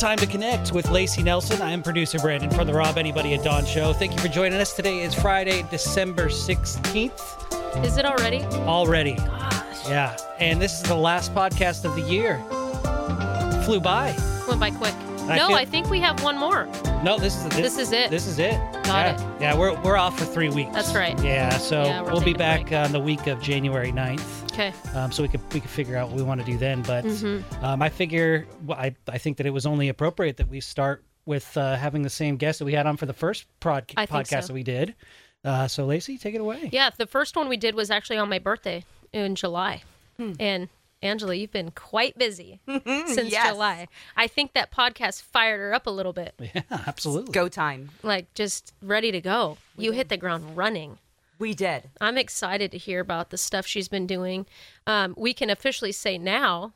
time to connect with Lacey Nelson. I am producer Brandon from the Rob Arnie and Dawson show. Thank you for joining us. Today is Friday, December 16th. Is it already? Already. Gosh. Yeah. And this is the last podcast of the year. Flew by. Went by quick. I no, feel- I think we have one more. No, this is this, This is it. This is it. Got yeah. it. Yeah, we're, we're off for three weeks. That's right. Yeah, so Yeah, we'll be back on the week of January 9th. Okay. um, so we could we could figure out what we want to do then. But Mm-hmm. um, I figure well, I I think that it was only appropriate that we start with uh, having the same guest that we had on for the first prod- podcast so. that we did. Uh, so Lacey, take it away. Yeah, the first one we did was actually on my birthday in July. Hmm. And Angela, you've been quite busy since Yes. July. I think that podcast fired her up a little bit. Yeah, absolutely. Go time. Like just ready to go. You hit the ground running. We did. I'm excited to hear about the stuff she's been doing. Um, we can officially say now,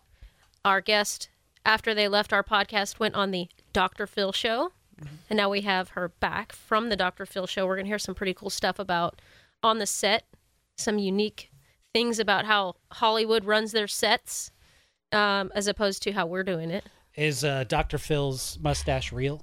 our guest, after they left our podcast, went on the Dr. Phil show. And now we have her back from the Dr. Phil show. We're going to hear some pretty cool stuff about on the set, some unique things about how Hollywood runs their sets, um, as opposed to how we're doing it. Is uh, Dr. Phil's mustache real?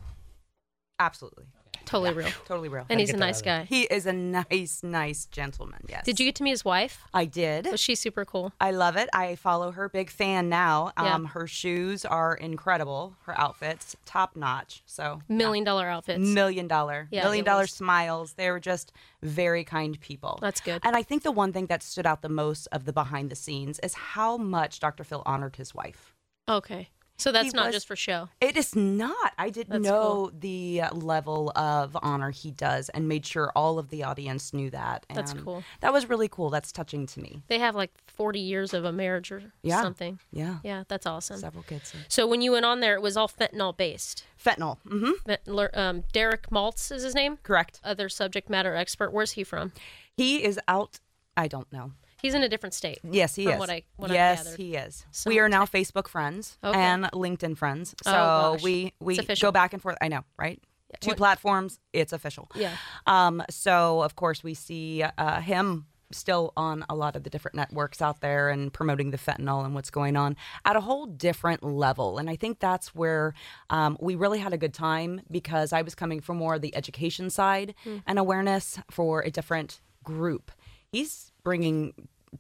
Absolutely. Totally real. Totally real. And he's get a that nice out of guy. he is a nice, nice gentleman. Yes. Did you get to meet his wife? I did. Was she super cool? I love it. I follow her. Big fan now. Yeah. Um, her shoes are incredible. Her outfits, top notch. So Million dollar outfits. million dollar, Yeah, million it dollar was- smiles. They were just very kind people. That's good. And I think the one thing that stood out the most of the behind the scenes is how much Dr. Phil honored his wife. Okay. So that's He not was- just for show. It is not. I didn't That's know cool. the uh, level of honor he does and made sure all of the audience knew that. That's cool. That was really cool. That's touching to me. They have like 40 years of a marriage or Yeah. something. Yeah. Yeah, that's awesome. Several kids. So when you went on there, it was all fentanyl based. Fentanyl. hmm Fentanyl- Um, Derek Maltz is his name. Correct. Other subject matter expert. Where's he from? He is out. I don't know. He's in a different state. Yes, he From is. what I- what yes, he is. So we are now Facebook friends Okay. and LinkedIn friends. So Oh, we we go back and forth. I know, right? Two What- platforms. It's official. Yeah. Um. So of course we see uh, him still on a lot of the different networks out there and promoting the fentanyl and what's going on at a whole different level. And I think that's where um, we really had a good time because I was coming from more of the education side and awareness for a different group. He's bringing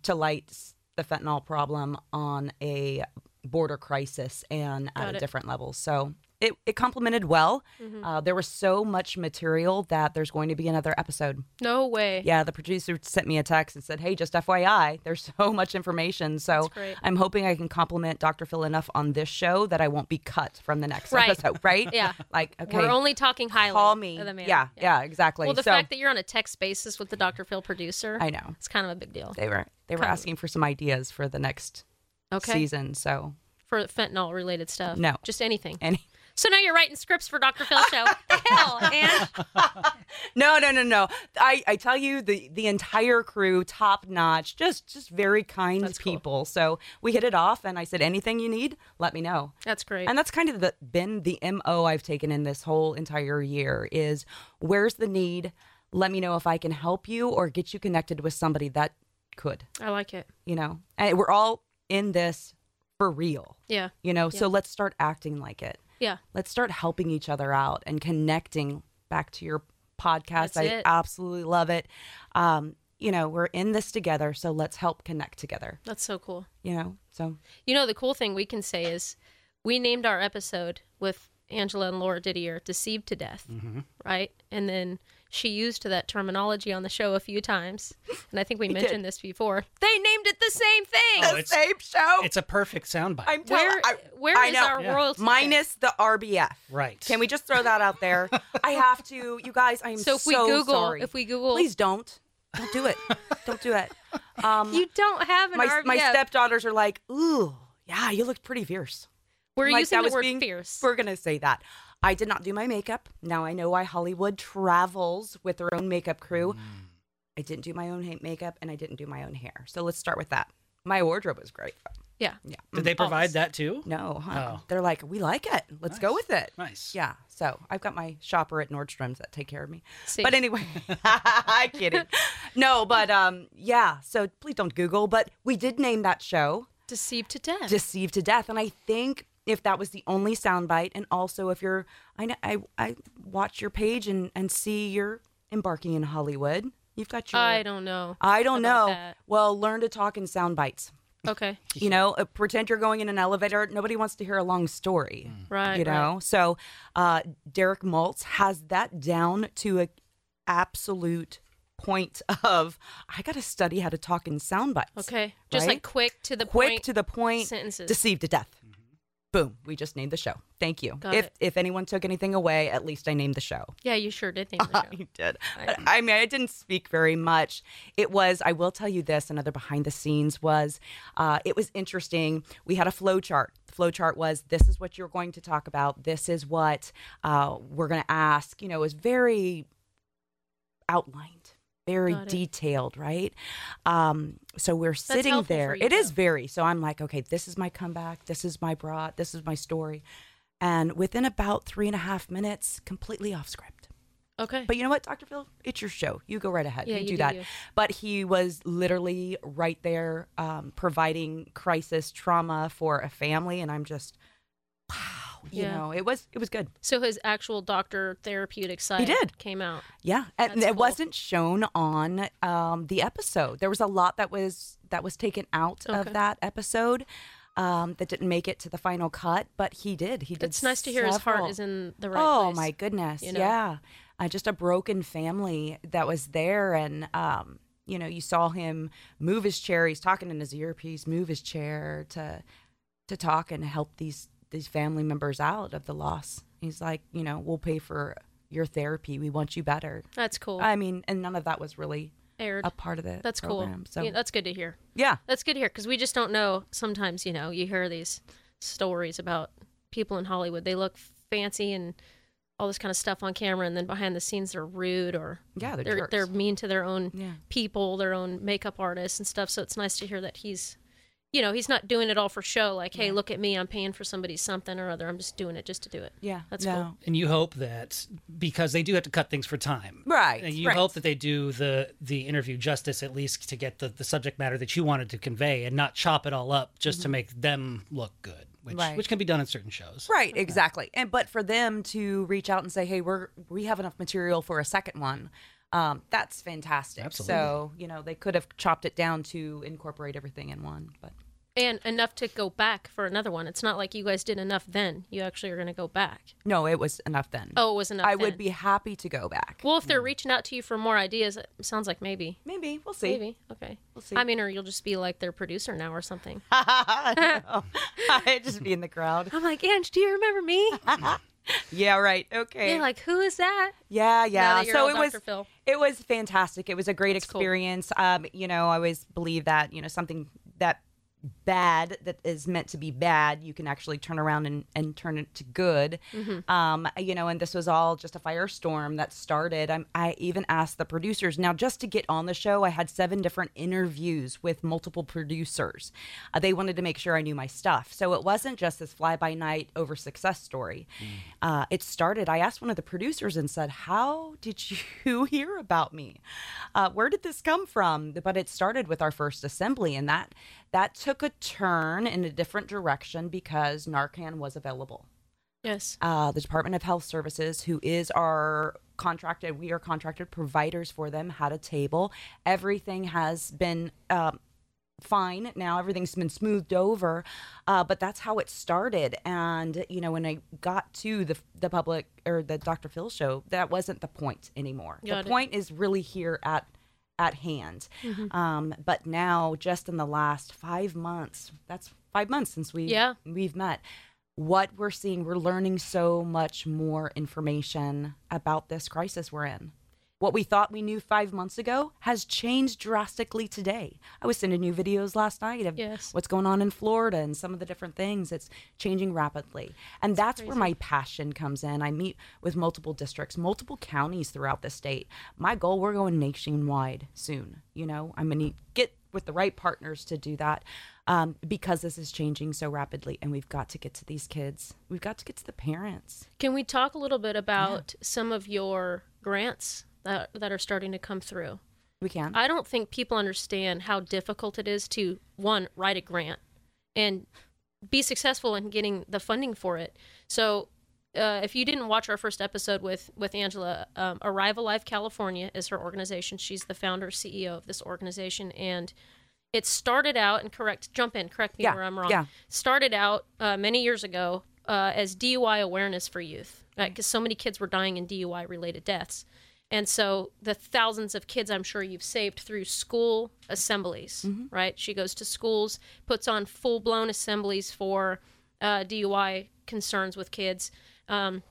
to light the fentanyl problem on a border crisis and at Got a different level. So it, it complemented well. Mm-hmm. Uh, there was so much material that there's going to be another episode. No way. Yeah, the producer sent me a text and said, "Hey, just FYI, there's so much information." So I'm hoping I can compliment Dr. Phil enough on this show that I won't be cut from the next Right. episode. Right? Yeah. Like, okay, We're only talking highly call me. man. Yeah, yeah, exactly. Well, the so fact that you're on a text basis with the Dr. Phil producer, I know it's kind of a big deal. they were they were Kind of. asking for some ideas for the next Okay. season. So For fentanyl related stuff. No. Just anything. any. So now you're writing scripts for Dr. Phil's show. the hell, and No, no, no, no. I, I tell you, the the entire crew, top notch, just just very kind That's cool. people. So we hit it off, and I said, anything you need, let me know. that's great. And that's kind of the, been the mo I've taken in this whole entire year is where's the need? Let me know if I can help you or get you connected with somebody that could. I like it. You know, and we're all in this for real. Yeah. You know, so let's start acting like it. Yeah. Let's start helping each other out and connecting. Back to your podcast, That's I it. absolutely love it. Um, you know, we're in this together, so let's help connect together. That's so cool. You know, so You know, the cool thing we can say is we named our episode with Angela and Laura Didier Deceived to Death, right? And then she used that terminology on the show a few times. And I think we mentioned this before. They named it the same thing. Oh, the same show. It's a perfect soundbite. I'm telling. Where, I, where I is know. our Yeah. royalty? minus the RBF. right. Can we just throw that out there? I have to. You guys, I am So so, if we Google, sorry. if we Google, please don't, don't do it. don't do it. Um, you don't have an my RBF. my stepdaughters are like, ooh, yeah, you look pretty fierce. We're like using that the was word being- fierce. We're gonna say that. I did not do my makeup. Now I know why Hollywood travels with their own makeup crew. I didn't do my own ha- makeup and I didn't do my own hair. So let's start with that. My wardrobe was great. Yeah. Yeah. Did they provide Always. that too? No, huh? Oh. they're like, we like it. Let's go with it. Nice. Yeah. So I've got my shopper at Nordstrom's that take care of me. See. But anyway, I'm kidding. No, but um, yeah. So please don't Google. But we did name that show Deceived to death. "Deceived to Death," and I think if that was the only soundbite, and also if you're, I know, I, I watch your page and and see you're embarking in Hollywood. You've got your. I don't know. I don't know. that. Well, learn to talk in sound bites. Okay. You know, uh, pretend you're going in an elevator. Nobody wants to hear a long story. Right. you know, so uh, Derek Maltz has that down to a absolute point of I got to study how to talk in sound bites. Okay. Just Right? like quick to the quick point. Quick to the point, sentences. deceived to death. Boom, we just named the show. Thank you. Got if it. if anyone took anything away, at least I named the show. yeah, you sure did name the show. I did. But, I mean, I didn't speak very much. It was, I will tell you this, another behind the scenes was, uh, it was interesting. We had a flow chart. The flow chart was, this is what you're going to talk about. This is what uh, we're going to ask. You know, it was very outlined, very detailed, right? Um, so we're sitting there. you, It is though. very. So I'm like, okay, this is my comeback. This is my bra. This is my story. And within about three and a half minutes, completely off script. Okay. But you know what, Dr. Phil? It's your show. You go right ahead. Yeah, you, you do do that. you. But he was literally right there um, providing crisis trauma for a family. And I'm just, wow. You Yeah. know, it was it was good. so his actual doctor therapeutic side did. came out. Yeah, and That's it cool. wasn't shown on um, the episode. There was a lot that was that was taken out Okay. of that episode um, that didn't make it to the final cut. But he did. He did. It's nice to hear his heart is in the right oh place. my goodness you know? yeah uh, just a broken family that was there and um you know you saw him move his chair he's talking in his earpiece move his chair to to talk and help these these family members out of the loss he's like you know we'll pay for your therapy we want you better That's cool. i mean and none of that was really Aired. a part of the That's program, cool. so Yeah, that's good to hear. yeah That's good to hear because we just don't know. Sometimes, you know, you hear these stories about people in Hollywood. They look fancy and all this kind of stuff on camera, and then behind the scenes they're rude or yeah they're they're, they're mean to their own yeah people, their own makeup artists and stuff. So it's nice to hear that he's, you know, he's not doing it all for show. Like, hey, look at me, I'm paying for somebody's something or other. I'm just doing it just to do it. yeah That's no. cool. And you hope that because they do have to cut things for time. right And you right. hope that they do the the interview justice at least to get the, the subject matter that you wanted to convey and not chop it all up just to mm-hmm. make them look good, which Right. which can be done in certain shows. Right, exactly. And but for them to reach out and say, "Hey, we're we have enough material for a second one," um, that's fantastic. Absolutely. So you know they could have chopped it down to incorporate everything in one, but And enough to go back for another one. It's not like you guys did enough then. You actually are going to go back. no, it was enough then. Oh, it was enough. I then. would be happy to go back. Well, if they're reaching out to you for more ideas, it sounds like maybe. Maybe we'll see. Maybe. Okay. We'll see. I mean, or you'll just be like their producer now or something. I'd just be in the crowd. I'm like, Ange, do you remember me? Yeah, right. Okay. You're like, who is that? Yeah, yeah. that so it was Phil. it was fantastic. It was a great That's cool. experience. Um, you know, I always believe that, you know, something that bad that is meant to be bad, you can actually turn around and, and turn it to good. Mm-hmm. Um, you know, and this was all just a firestorm that started. i I even asked the producers now just to get on the show. I had seven different interviews with multiple producers. Uh, they wanted to make sure I knew my stuff, so it wasn't just this fly by night over success story. Uh, it started. I asked one of the producers and said, "How did you hear about me? Uh, where did this come from?" But it started with our first assembly, and that that took a turn in a different direction because Narcan was available Yes. uh, the Department of Health Services, who is our contracted, we are contracted providers for them, had a table. Everything has been um, fine now. Everything's been smoothed over, uh, but that's how it started. And you know, when I got to the the public or the Dr. Phil show, that wasn't the point anymore. Got the it. point is really here at at hand. Um, but now, just in the last five months, that's five months since we Yeah. we've met. What we're seeing, we're learning so much more information about this crisis we're in. What we thought we knew five months ago has changed drastically today. I was sending you videos last night of Yes. what's going on in Florida and some of the different things. It's changing rapidly. And that's where my passion comes in. I meet with multiple districts, multiple counties throughout the state. My goal, we're going nationwide soon. You know, I'm going to get with the right partners to do that um, because this is changing so rapidly. And we've got to get to these kids, we've got to get to the parents. Can we talk a little bit about some of your grants that that are starting to come through? We can. I don't think people understand how difficult it is to one write a grant and be successful in getting the funding for it. So uh, if you didn't watch our first episode with with Angela, um, Arrive Alive California is her organization. She's the founder CEO of this organization, and it started out and correct jump in, correct me Yeah, where I'm wrong. yeah. Started out uh, many years ago uh, as DUI awareness for youth, because so many kids were dying in DUI related deaths. And so the thousands of kids I'm sure you've saved through school assemblies, right? She goes to schools, puts on full blown assemblies for uh, DUI concerns with kids. Um,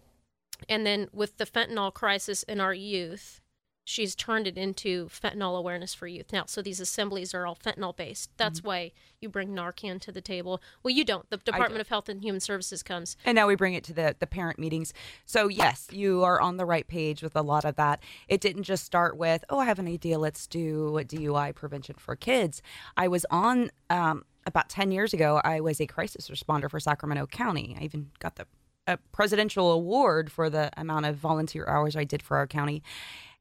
and then with the fentanyl crisis in our youth, she's turned it into fentanyl awareness for youth now. So these assemblies are all fentanyl based. That's why you bring Narcan to the table. Well, you don't. The Department of Health and Human Services comes. And now we bring it to the, the parent meetings. So, yes, you are on the right page with a lot of that. It didn't just start with, oh, I have an idea, let's do a DUI prevention for kids. I was on, um, about 10 years ago, I was a crisis responder for Sacramento County. I even got the a presidential award for the amount of volunteer hours I did for our county.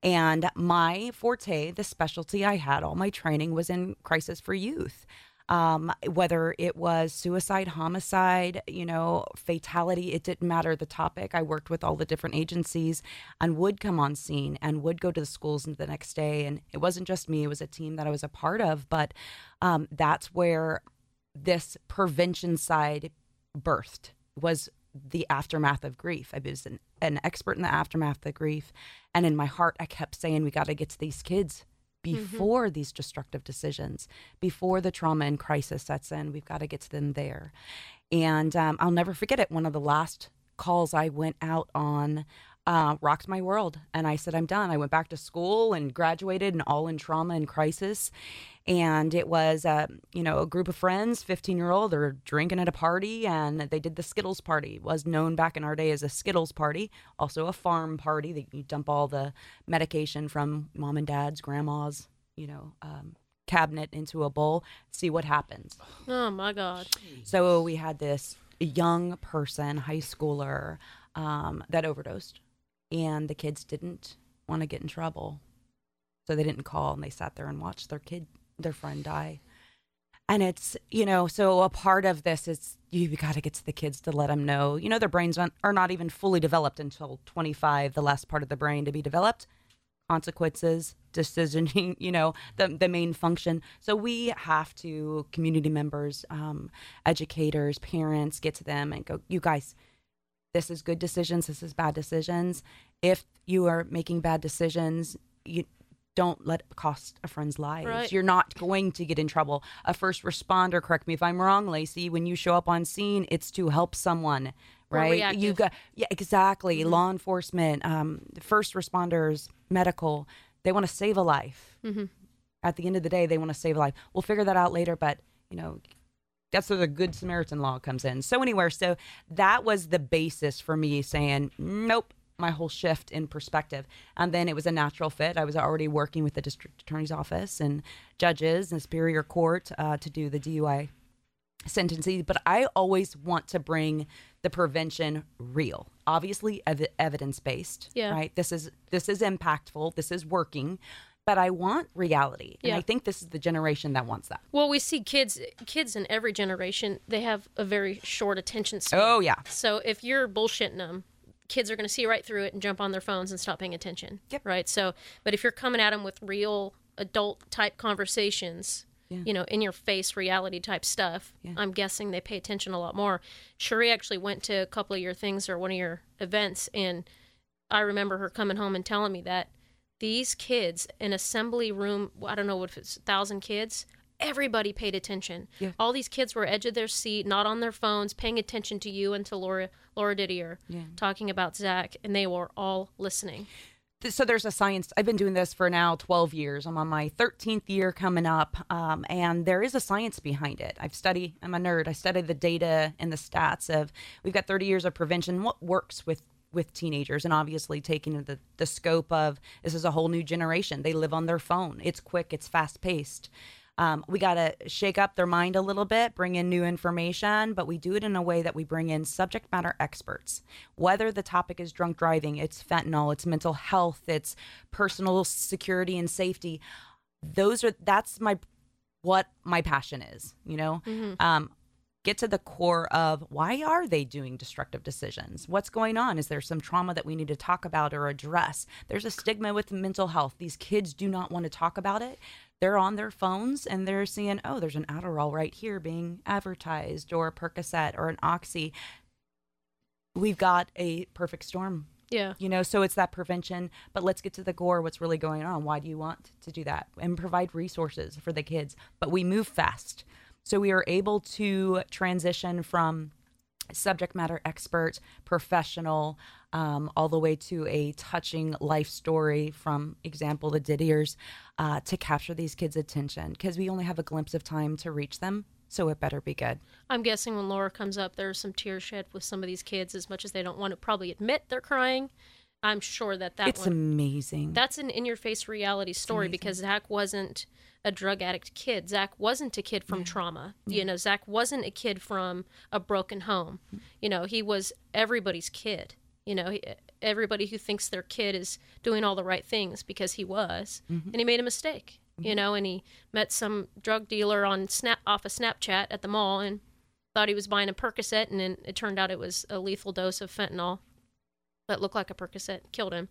And my forte, the specialty I had, all my training was in crisis for youth um, whether it was suicide, homicide, you know, fatality, it didn't matter the topic. I worked with all the different agencies and would come on scene and would go to the schools the next day. And it wasn't just me, it was a team that I was a part of. But um, that's where this prevention side birthed was the aftermath of grief. I was an, an expert in the aftermath of grief. And in my heart, I kept saying, we got to get to these kids before these destructive decisions, before the trauma and crisis sets in. We've got to get to them there. And um, I'll never forget it. One of the last calls I went out on uh, rocked my world. And I said, I'm done. I went back to school and graduated and all in trauma and crisis. And it was, uh, you know, a group of friends, 15 year old, they're drinking at a party and they did the Skittles party. It was known back in our day as a Skittles party, also a farm party that you dump all the medication from mom and dad's, grandma's, you know, um, cabinet into a bowl, see what happens. Oh my God. So we had this young person, high schooler, um, that overdosed, and the kids didn't want to get in trouble, so they didn't call, and they sat there and watched their kid, their friend, die. And it's you know, so a part of this is you got to get to the kids to let them know, you know, their brains aren't- even fully developed until 25, the last part of the brain to be developed. Consequences decisioning you know the, the main function. So we have to community members um, educators parents get to them and go you guys this is good decisions this is bad decisions. If you are making bad decisions you don't let it cost a friend's lives. Right. you're not going to get in trouble. A first responder correct me if i'm wrong lacey when you show up on scene it's to help someone right? you got yeah exactly. Mm-hmm. law enforcement um, first responders medical they want to save a life. Mm-hmm. at the end of the day they want to save a life. We'll figure that out later but you know that's where the good samaritan law comes in. So anywhere so that was the basis for me saying nope my whole shift in perspective. And then it was a natural fit. I was already working with the district attorney's office and judges and superior court uh, to do the dui sentencing. But i always want to bring the prevention real obviously ev- evidence based Yeah. right? This is this is impactful. This is working but i want reality and Yeah. i think this is the generation that wants that Well, we see kids kids in every generation, they have a very short attention span. oh yeah So if you're bullshitting them, kids are going to see right through it and jump on their phones and stop paying attention. Yep. Right. So, but if you're coming at them with real adult type conversations, Yeah. you know, in your face reality type stuff, Yeah. I'm guessing they pay attention a lot more. Cherie actually went to a couple of your things or one of your events, and I remember her coming home and telling me that these kids, an assembly room, I don't know what if it's a thousand kids. Everybody paid attention. Yeah. All these kids were edge of their seat, not on their phones, paying attention to you and to Laura Laura Didier, Yeah. talking about Zach, and they were all listening. So there's a science i've been doing this for now 12 years i'm on my 13th year coming up um, and there is a science behind it i've studied i'm a nerd i study the data and the stats of we've got 30 years of prevention what works with with teenagers and obviously taking the, the scope of this is a whole new generation they live on their phone it's quick it's fast paced um, we got to shake up their mind a little bit, bring in new information, but we do it in a way that we bring in subject matter experts. Whether the topic is drunk driving, it's fentanyl, it's mental health, it's personal security and safety. Those are that's my what my passion is. You know, um, get to the core of why are they doing destructive decisions? What's going on? Is there some trauma that we need to talk about or address? There's a stigma with mental health. These kids do not want to talk about it. They're on their phones and they're seeing oh there's an adderall right here being advertised or a percocet or an oxy. We've got a perfect storm. Yeah. you know so it's that prevention but let's get to the core what's really going on. Why do you want to do that? And provide resources for the kids but we move fast so we are able to transition from subject matter expert professional um, all the way to a touching life story from example the didiers uh, to capture these kids attention because we only have a glimpse of time to reach them so it better be good I'm guessing when Laura comes up, there's some tears shed with some of these kids, as much as they don't want to probably admit they're crying. I'm sure that that it's one, amazing that's an in-your-face reality story because Zach wasn't a drug addict kid. Zach wasn't a kid from trauma. You know, Zach wasn't a kid from a broken home. You know, he was everybody's kid. You know, he, everybody who thinks their kid is doing all the right things because he was, mm-hmm. and he made a mistake. You mm-hmm. know, and he met some drug dealer on snap off a Snapchat at the mall and thought he was buying a Percocet, and then it turned out it was a lethal dose of fentanyl that looked like a Percocet, killed him.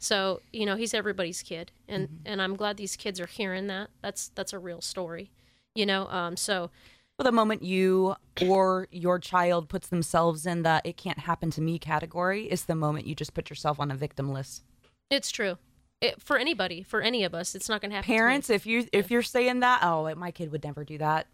So you know he's everybody's kid, and and I'm glad these kids are hearing that. That's that's a real story, you know. Um, so Well, the moment you or your child puts themselves in the it can't happen to me category is the moment you just put yourself on a victim list. it's true. It, for anybody, for any of us, it's not going to happen. Parents, if you if you're saying that, oh, my kid would never do that.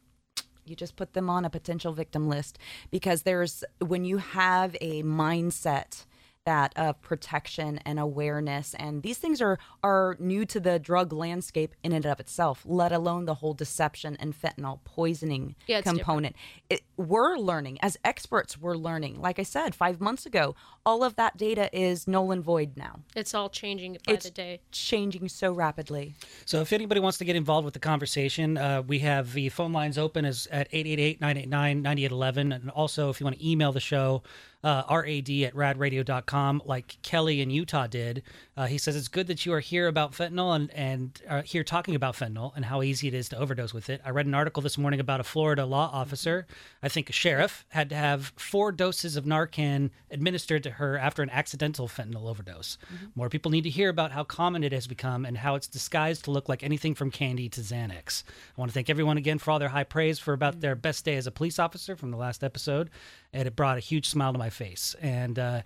You just put them on a potential victim list because there's when you have a mindset that of protection and awareness and these things are are new to the drug landscape in and of itself let alone the whole deception and fentanyl poisoning Yeah, component. It, we're learning as experts we're learning. Like i said five months ago all of that data is null and void now. It's all changing by It's the day. changing so rapidly. So if anybody wants to get involved with the conversation, uh, we have the phone lines open as at 888-989-9811. And also if you want to email the show, uh, rad at radradio.com, like Kelly in Utah did. Uh, he says, it's good that you are here about fentanyl and, and are here talking about fentanyl and how easy it is to overdose with it. I read an article this morning about a Florida law officer, I think a sheriff, had to have four doses of Narcan administered to her after an accidental fentanyl overdose. More people need to hear about how common it has become and how it's disguised to look like anything from candy to Xanax. I want to thank everyone again for all their high praise for about their best day as a police officer from the last episode, and it brought a huge smile to my face. And uh,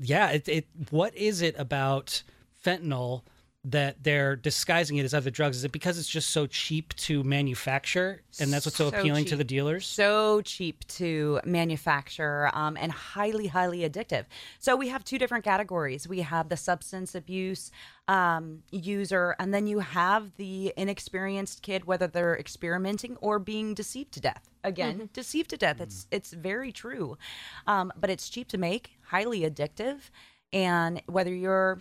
yeah, it, it what is it about fentanyl that they're disguising it as other drugs? Is it because it's just so cheap to manufacture, and that's what's so, So appealing to the dealers? so cheap to manufacture um, and highly, highly addictive. So we have two different categories. We have the substance abuse um, user, and then you have the inexperienced kid, whether they're experimenting or being deceived to death. Again, deceived to death. It's it's very true, um, but it's cheap to make, highly addictive, and whether you're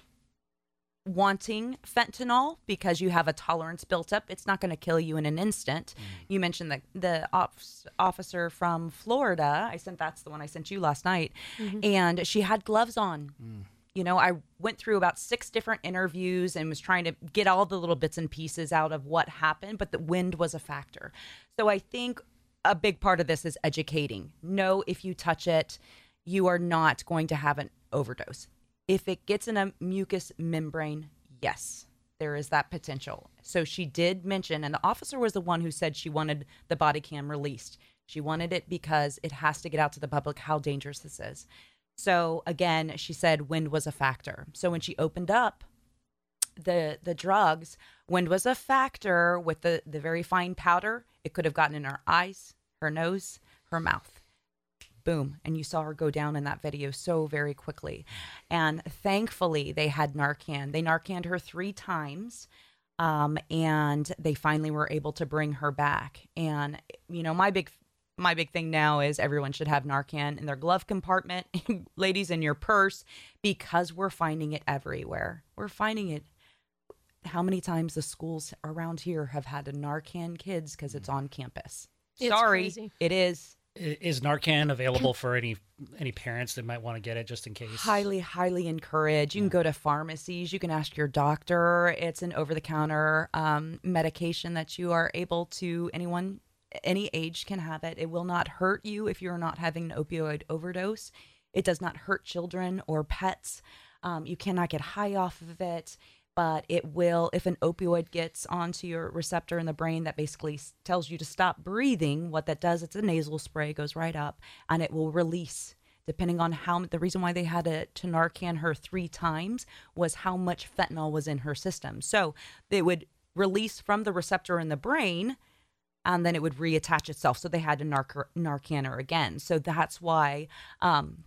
wanting fentanyl because you have a tolerance built up. It's not going to kill you in an instant. Mm. You mentioned the the off- officer from Florida. I sent that's the one I sent you last night, mm-hmm. and she had gloves on. Mm. You know, I went through about six different interviews and was trying to get all the little bits and pieces out of what happened, but the wind was a factor. So I think a big part of this is educating. Know if you touch it, you are not going to have an overdose. If it gets in a mucous membrane, yes, there is that potential. So she did mention, and the officer was the one who said she wanted the body cam released. She wanted it because it has to get out to the public how dangerous this is. So again, she said wind was a factor. So when she opened up the the drugs, wind was a factor with the the very fine powder. It could have gotten in her eyes, her nose, her mouth. Boom. And you saw her go down in that video so very quickly. And thankfully, they had Narcan. They Narcaned her three times. Um, and they finally were able to bring her back. And, you know, my big my big thing now is everyone should have Narcan in their glove compartment, ladies in your purse, because we're finding it everywhere. We're finding it. How many times the schools around here have had a Narcan kids because it's on campus? It's Sorry, crazy. it is Is Narcan available for any any parents that might want to get it just in case? highly, highly encourage. You can go to pharmacies. You can ask your doctor. It's an over-the-counter um, medication that you are able to anyone any age can have it. It will not hurt you if you're not having an opioid overdose. It does not hurt children or pets. Um, you cannot get high off of it, but it will, if an opioid gets onto your receptor in the brain that basically tells you to stop breathing, what that does, it's a nasal spray, goes right up, and it will release. Depending on how the reason why they had to, to Narcan her three times was how much fentanyl was in her system. So they would release from the receptor in the brain and then it would reattach itself. So they had to narc- Narcan her again. So that's why um,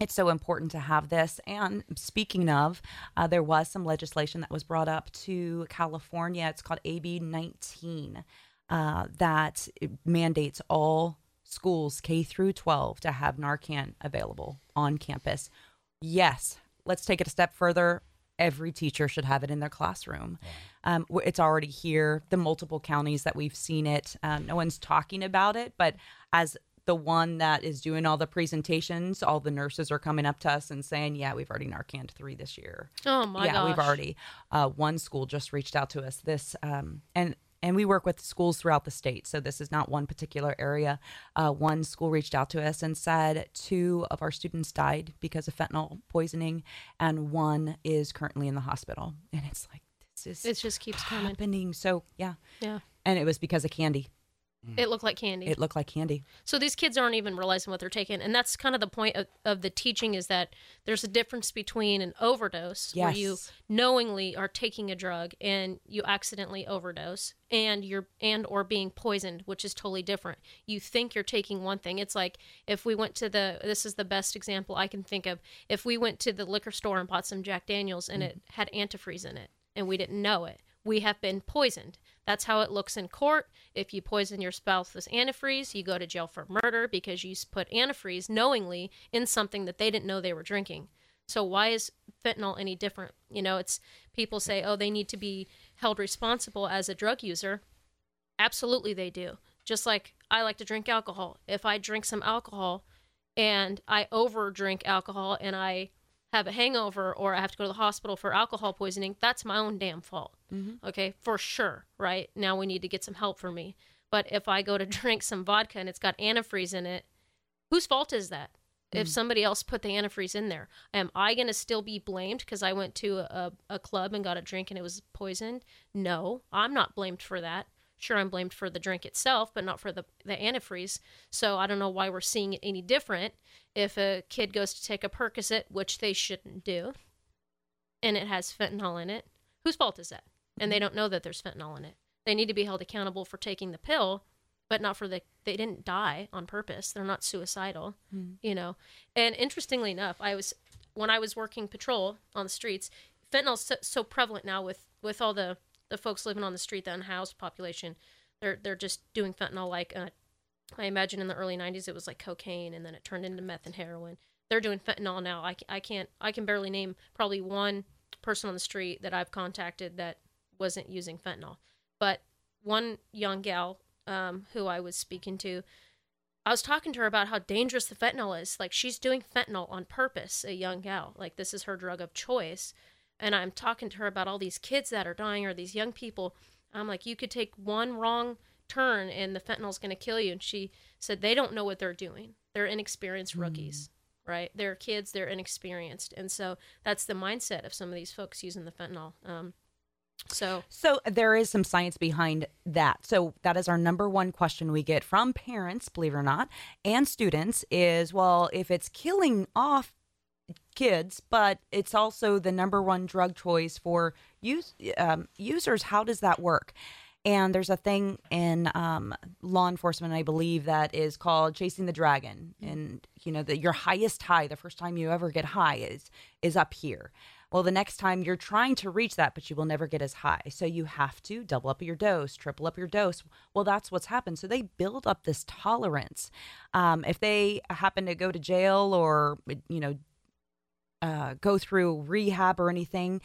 it's so important to have this. And speaking of, uh, there was some legislation that was brought up to California. It's called AB 19 uh, that mandates all schools K through 12 to have Narcan available on campus. Yes, let's take it a step further. Every teacher should have it in their classroom. Um, it's already here. The multiple counties that we've seen it, um, no one's talking about it, but as the one that is doing all the presentations, all the nurses are coming up to us and saying, "Yeah, we've already Narcaned three this year." Oh my god. yeah, gosh. we've already. Uh, one school just reached out to us. This um, and and we work with schools throughout the state, so this is not one particular area. Uh, one school reached out to us and said two of our students died because of fentanyl poisoning, and one is currently in the hospital. And it's like this is It just keeps coming. happening. So yeah, Yeah. and it was because of candy. Mm. It looked like candy. It looked like candy. So these kids aren't even realizing what they're taking, and that's kind of the point of, of the teaching is that there's a difference between an overdose where you knowingly are taking a drug and you accidentally overdose, and you're and or being poisoned, which is totally different. You think you're taking one thing. It's like if we went to the this is the best example I can think of. If we went to the liquor store and bought some Jack Daniels and mm. it had antifreeze in it and we didn't know it, we have been poisoned. That's how it looks in court. If you poison your spouse with antifreeze, you go to jail for murder because you put antifreeze knowingly in something that they didn't know they were drinking. So why is fentanyl any different? You know, it's people say, "Oh, they need to be held responsible as a drug user." Absolutely they do. Just like I like to drink alcohol. If I drink some alcohol and I over drink alcohol and I have a hangover or I have to go to the hospital for alcohol poisoning, that's my own damn fault. Mm-hmm. Okay, for sure, right? Now we need to get some help for me. But if I go to mm-hmm. drink some vodka and it's got antifreeze in it, whose fault is that? If mm-hmm. somebody else put the antifreeze in there, am I going to still be blamed because I went to a, a club and got a drink and it was poisoned? No, I'm not blamed for that. Sure, I'm blamed for the drink itself, but not for the, the antifreeze. So I don't know why we're seeing it any different if a kid goes to take a Percocet, which they shouldn't do, and it has fentanyl in it. Whose fault is that? And they mm-hmm. don't know that there's fentanyl in it. They need to be held accountable for taking the pill, but not for the. They didn't die on purpose. They're not suicidal, mm. you know. And interestingly enough, I was when I was working patrol on the streets. Fentanyl's so, so prevalent now with with all the the folks living on the street, the unhoused population. They're they're just doing fentanyl like uh, I imagine in the early 90s it was like cocaine and then it turned into meth and heroin. They're doing fentanyl now. I, I can't I can barely name probably one person on the street that I've contacted that wasn't using fentanyl. But one young gal um, who I was speaking to, I was talking to her about how dangerous the fentanyl is. Like she's doing fentanyl on purpose, a young gal. Like this is her drug of choice. And I'm talking to her about all these kids that are dying or these young people. I'm like, you could take one wrong turn and the fentanyl's going to kill you. And she said they don't know what they're doing. They're inexperienced rookies, right? They're kids, they're inexperienced. And so that's the mindset of some of these folks using the fentanyl. Um, so So there is some science behind that. So that is our number one question we get from parents, believe it or not, and students is, well, if it's killing off kids, but it's also the number one drug choice for use, um, users, how does that work? And there's a thing in um, law enforcement, I believe, that is called chasing the dragon. And you know that your highest high, the first time you ever get high, is is up here. Well, the next time you're trying to reach that, but you will never get as high. So you have to double up your dose, triple up your dose. Well, that's what's happened. So they build up this tolerance. Um, if they happen to go to jail or you know uh, go through rehab or anything,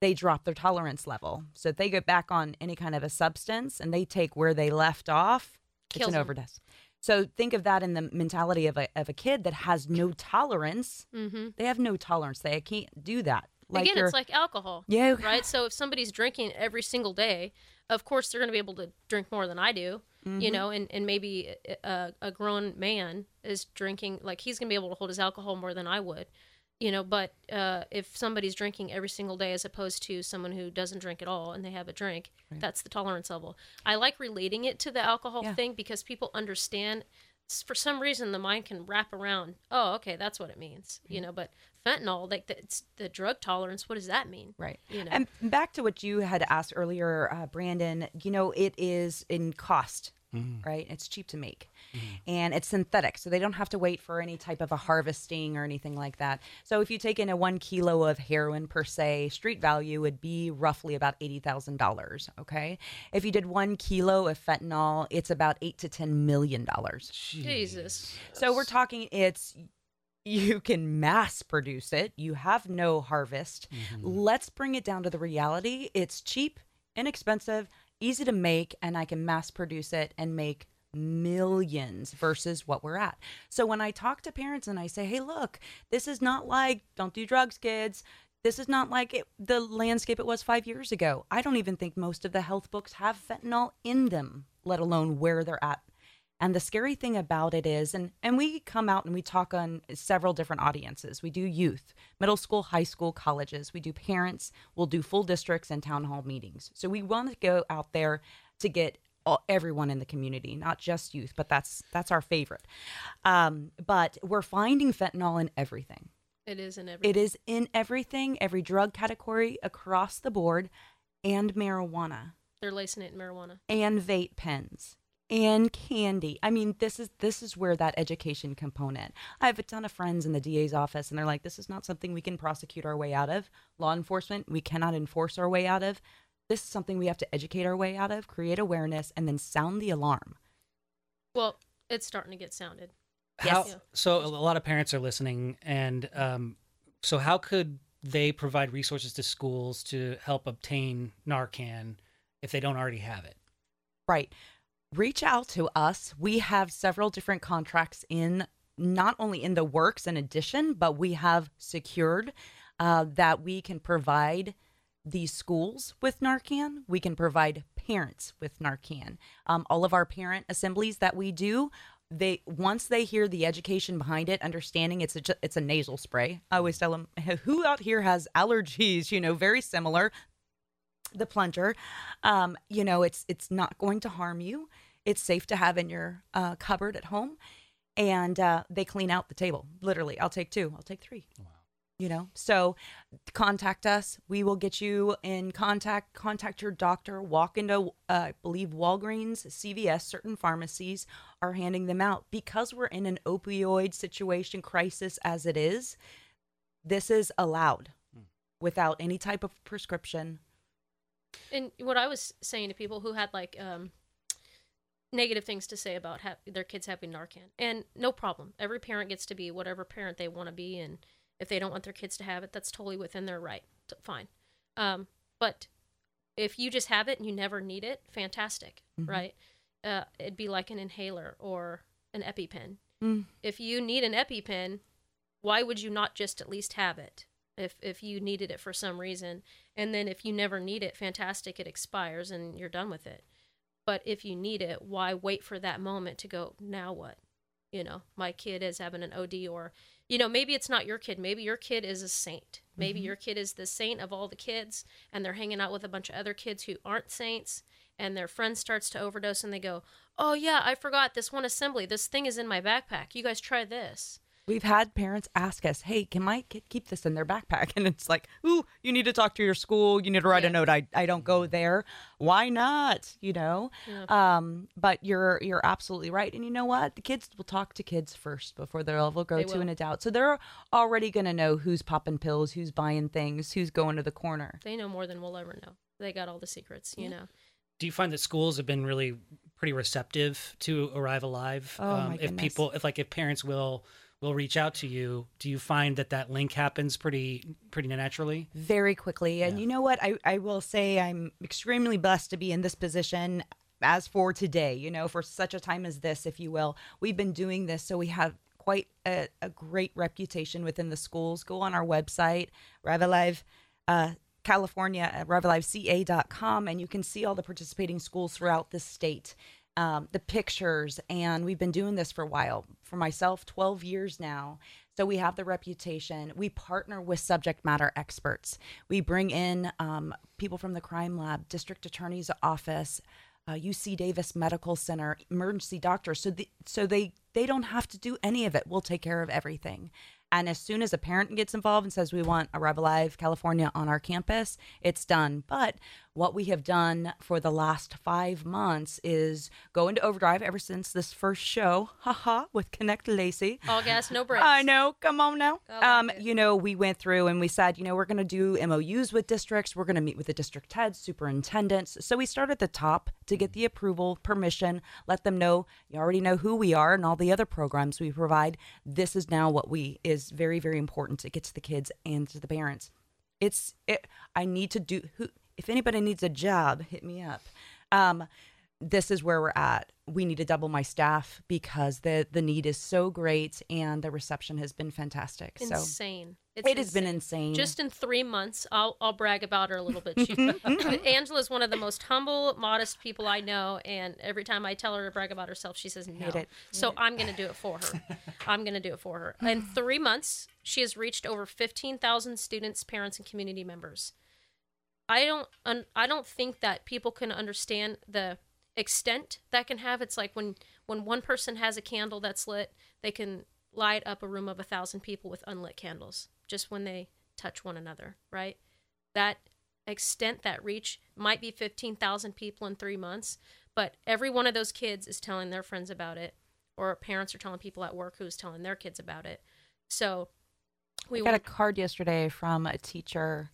they drop their tolerance level. So if they get back on any kind of a substance and they take where they left off, Kills it's an overdose. So think of that in the mentality of a, of a kid that has no tolerance. mhm. They have no tolerance. They can't do that. again, it's like alcohol. Yeah. right? So if somebody's drinking every single day, of course they're going to be able to drink more than I do, you know, and, and maybe a, a grown man is drinking, like he's going to be able to hold his alcohol more than I would, you know, but uh, if somebody's drinking every single day as opposed to someone who doesn't drink at all and they have a drink, that's the tolerance level. I like relating it to the alcohol Yeah. thing because people understand. For some reason, the mind can wrap around. Oh, okay, that's what it means, you know. But fentanyl, like the, it's the drug tolerance. What does that mean? Right. You know. And back to what you had asked earlier, uh, Brandon, you know, it is in cost, Mm. right? It's cheap to make mm. and it's synthetic. So they don't have to wait for any type of a harvesting or anything like that. So if you take in a one kilo of heroin per se, street value would be roughly about $80,000. Okay. If you did one kilo of fentanyl, it's about eight to $10 million. Jesus. So we're talking it's you can mass produce it. You have no harvest. Mm-hmm. Let's bring it down to the reality. It's cheap, inexpensive, easy to make and I can mass produce it and make millions versus what we're at. So when I talk to parents and I say, "Hey, look, this is not like don't do drugs, kids." This is not like it, the landscape it was five years ago. I don't even think most of the health books have fentanyl in them, let alone where they're at and the scary thing about it is, and, and we come out and we talk on several different audiences. We do youth, middle school, high school, colleges. We do parents. We'll do full districts and town hall meetings. So we want to go out there to get all, everyone in the community, not just youth, but that's that's our favorite. Um, but we're finding fentanyl in everything. It is in every. It is in everything, every drug category across the board, and marijuana They're lacing it in marijuana. and vape pens and candy. I mean, this is this is where that education component. I have a ton of friends in the DA's office and they're like, this is not something we can prosecute our way out of. Law enforcement, we cannot enforce our way out of. This is something we have to educate our way out of, create awareness, and then sound the alarm. Well, it's starting to get sounded. How, Yes. So a lot of parents are listening, and um, so how could they provide resources to schools to help obtain Narcan if they don't already have it? Right. Reach out to us. We have several different contracts in not only in the works in addition, but we have secured uh, that we can provide these schools with Narcan. We can provide parents with Narcan. Um, all of our parent assemblies that we do, they once they hear the education behind it, understanding it's a it's a nasal spray. I always tell them, who out here has allergies? You know, very similar the plunger um, you know it's it's not going to harm you. It's safe to have in your uh, cupboard at home. And uh, they clean out the table literally. I'll take two. I'll take three. You know? So contact us. We will get you in contact contact your doctor walk into uh, i believe walgreens cvs certain pharmacies are handing them out. Because we're in an opioid situation crisis as it is this is allowed without any type of prescription And what I was saying to people who had like um, negative things to say about ha- their kids having Narcan, and no problem. Every parent gets to be whatever parent they want to be, and if they don't want their kids to have it, that's totally within their right. Fine. Um, but if you just have it and you never need it, fantastic, right? Uh, it'd be like an inhaler or an EpiPen. Mm. If you need an EpiPen, why would you not just at least have it? If if you needed it for some reason, and then if you never need it, fantastic, it expires and you're done with it. But if you need it, why wait for that moment to go? Now what? You know, my kid is having an OD, or you know, maybe it's not your kid. Maybe your kid is a saint. Maybe mm-hmm. your kid is the saint of all the kids, and they're hanging out with a bunch of other kids who aren't saints, and their friend starts to overdose, and they go, "Oh yeah, I forgot this one assembly. This thing is in my backpack. You guys try this." We've had parents ask us, "Hey, can my kid keep this in their backpack?" And it's like, "Ooh, you need to talk to your school. You need to write Yeah. a note. I, I don't go there. Why not? You know." Yeah. Um, but you're you're absolutely right. And you know what? The kids will talk to kids first before they'll go They to will. an adult. So they're already going to know who's popping pills, who's buying things, who's going to the corner. They know more than we'll ever know. They got all the secrets, you know. Do you find that schools have been really pretty receptive to Arrive Alive? Oh, my if people, if like if parents will will reach out to you, do you find that that link happens pretty pretty naturally? very quickly. And Yeah. you know what? I, I will say I'm extremely blessed to be in this position as for today, you know, for such a time as this, if you will. We've been doing this, so we have quite a, a great reputation within the schools. Go on our website, Arrive Alive. Uh, California at and you can see all the participating schools throughout the state, um, the pictures. And we've been doing this for a while. For myself, 12 years now. So we have the reputation. We partner with subject matter experts. We bring in um, people from the crime lab, district attorney's office, uh, UC Davis Medical Center, emergency doctors. So the, so they they don't have to do any of it. We'll take care of everything. And as soon as a parent gets involved and says we want Arrive Alive California on our campus, it's done. But what we have done for the last five months is go into overdrive ever since this first show, haha, with Connect Lacey. All gas, no brakes. I know. Come on now. Like um, it. you know, we went through and we said, you know, we're going to do MOUs with districts. We're going to meet with the district heads, superintendents. So we start at the top to get the approval, permission, let them know you already know who we are and all the other programs we provide. This is now what we is very, very important to get to the kids and to the parents. It's it. I need to do. Who, if anybody needs a job, hit me up. Um, this is where we're at. We need to double my staff because the the need is so great and the reception has been fantastic. So Insane. It's it has been insane. Just in three months, I'll I'll brag about her a little bit. Angela's one of the most humble, modest people I know, and every time I tell her to brag about herself, she says no. So I'm going to do it for her. I'm going to do it for her. In three months, she has reached over fifteen thousand students, parents, and community members. I don't un, I don't think that people can understand the extent that can have. It's like when when one person has a candle that's lit, they can light up a room of a thousand people with unlit candles just when they touch one another, right? That extent, that reach might be 15,000 people in three months, but every one of those kids is telling their friends about it, or parents are telling people at work who's telling their kids about it. So we we got a card yesterday from a teacher.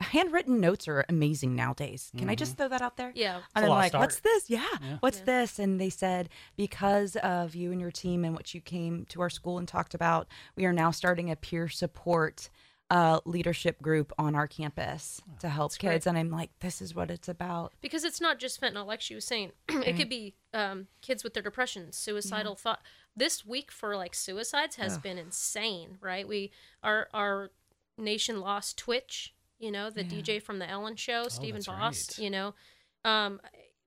Handwritten notes are amazing nowadays. Can I just throw that out there? yeah, And I'm like, what's this? Yeah, Yeah. what's Yeah. this? And they said, because of you and your team and what you came to our school and talked about, we are now starting a peer support uh, leadership group on our campus to help great. kids. And I'm like, this is what it's about. because it's not just fentanyl like she was saying it could be um, kids with their depression suicidal thought this week for like suicides has been insane right we our our nation lost twitch you know the dj from the ellen show stephen Oh, that's boss right. you know um,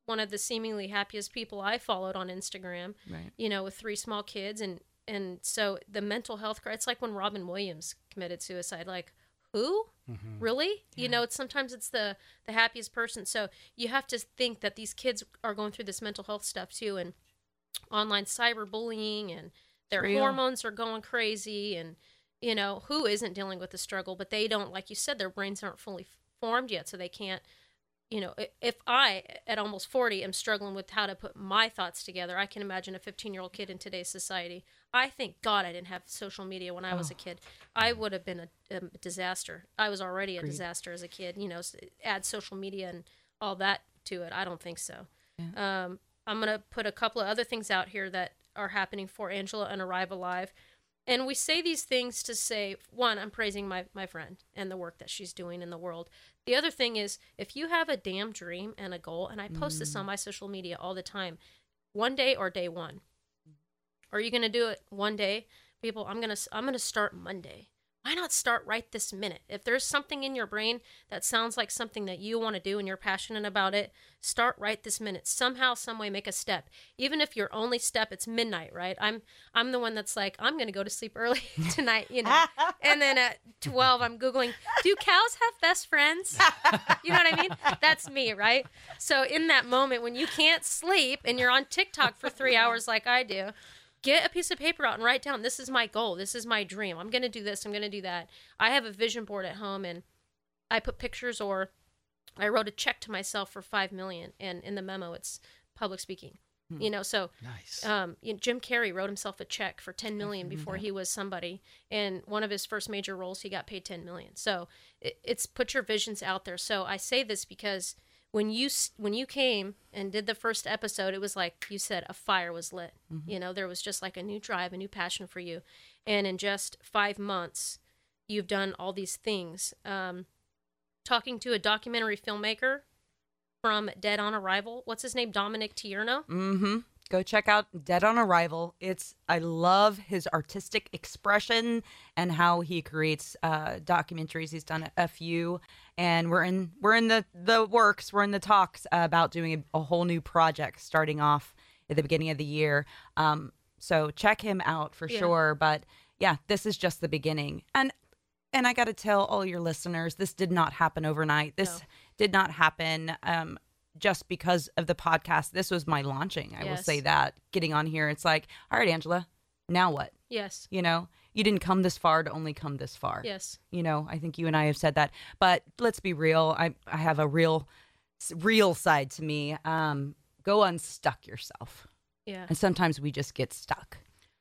one of the seemingly happiest people i followed on instagram Right. you know with three small kids. And and so the mental health it's like when robin williams committed suicide like who? Really? You know it's sometimes it's the the happiest person. So you have to think that these kids are going through this mental health stuff too. And online cyberbullying and their Real. hormones are going crazy. And you know who isn't dealing with the struggle but they don't like you said their brains aren't fully formed yet so they can't you know if i at almost 40 am struggling with how to put my thoughts together i can imagine a 15 year old kid in today's society. I thank god i didn't have social media when i was a kid. I would have been a, a disaster. I was already a disaster as a kid you know add social media and all that to it. I don't think so. Um, i'm going to put a couple of other things out here that are happening for angela and arrive alive and we say these things to say, one, I'm praising my, my friend and the work that she's doing in the world. The other thing is, if you have a damn dream and a goal, and I post this on mm. my social media all the time, one day or day one. Are you going to do it one day? People, I'm going to I'm going to start Monday. Why not start right this minute? If there's something in your brain that sounds like something that you want to do and you're passionate about it, start right this minute. Somehow, some way, make a step. Even if your only step, it's midnight, right? I'm I'm the one that's like, I'm gonna go to sleep early tonight, you know. and then at 12, I'm googling, do cows have best friends? You know what I mean? That's me, right? So in that moment when you can't sleep and you're on TikTok for three hours like I do, get a piece of paper out and write down this is my goal this is my dream i'm going to do this i'm going to do that i have a vision board at home and i put pictures or i wrote a check to myself for 5 million and in the memo it's public speaking you know so Nice. um, you know, Jim Carrey wrote himself a check for 10 million before he was somebody, and one of his first major roles, he got paid 10 million. So it, it's put your visions out there. So I say this because when you when you came and did the first episode, it was like you said, a fire was lit. You know, there was just like a new drive, a new passion for you, and in just five months, you've done all these things. Um, talking to a documentary filmmaker from Dead on Arrival, what's his name, Dominic Tierno Mm-hmm. Go check out Dead on Arrival. It's I love his artistic expression and how he creates uh, documentaries. He's done a, few, and we're in we're in the the works. We're in the talks about doing a, a whole new project starting off at the beginning of the year. Um, so check him out for Yeah. sure. But yeah, this is just the beginning. And and I got to tell all your listeners, this did not happen overnight. This No. did not happen um, just because of the podcast. This was my launching. I will say that. Getting on here, it's like, all right, Angela, now what? Yes. You know, you didn't come this far to only come this far. Yes. You know, I think you and I have said that. But let's be real. I I have a real, real side to me. Um, go unstuck yourself. Yeah. And sometimes we just get stuck.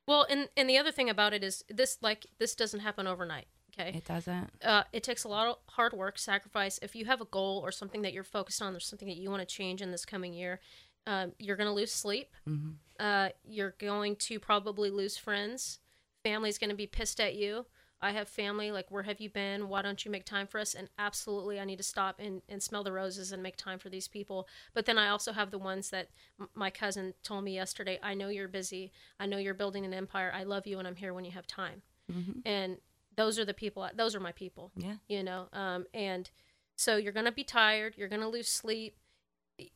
Well, and and the other thing about it is this like this doesn't happen overnight. Okay. It doesn't. uh, it takes a lot of hard work, sacrifice. If you have a goal or something that you're focused on, there's something that you want to change in this coming year, um, you're going to lose sleep. Mhm. Uh, you're going to probably lose friends. Family's going to be pissed at you. I have family, like, where have you been? Why don't you make time for us? And absolutely, I need to stop and, and smell the roses and make time for these people. But then I also have the ones that m- my cousin told me yesterday I know you're busy. I know you're building an empire. I love you, and I'm here when you have time. Mhm. And those are the people, those are my people Yeah. you know um, and so you're gonna be tired you're gonna lose sleep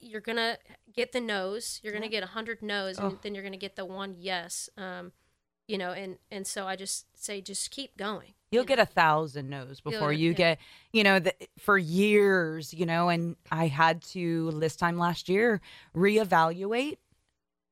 you're gonna get the no's you're gonna Yeah. get a hundred no's Oh. and then you're gonna get the one yes um, you know and and so i just say just keep going You'll you get know? a thousand no's before get- you yeah. get, you know, the, for years, you know, and I had to this time last year reevaluate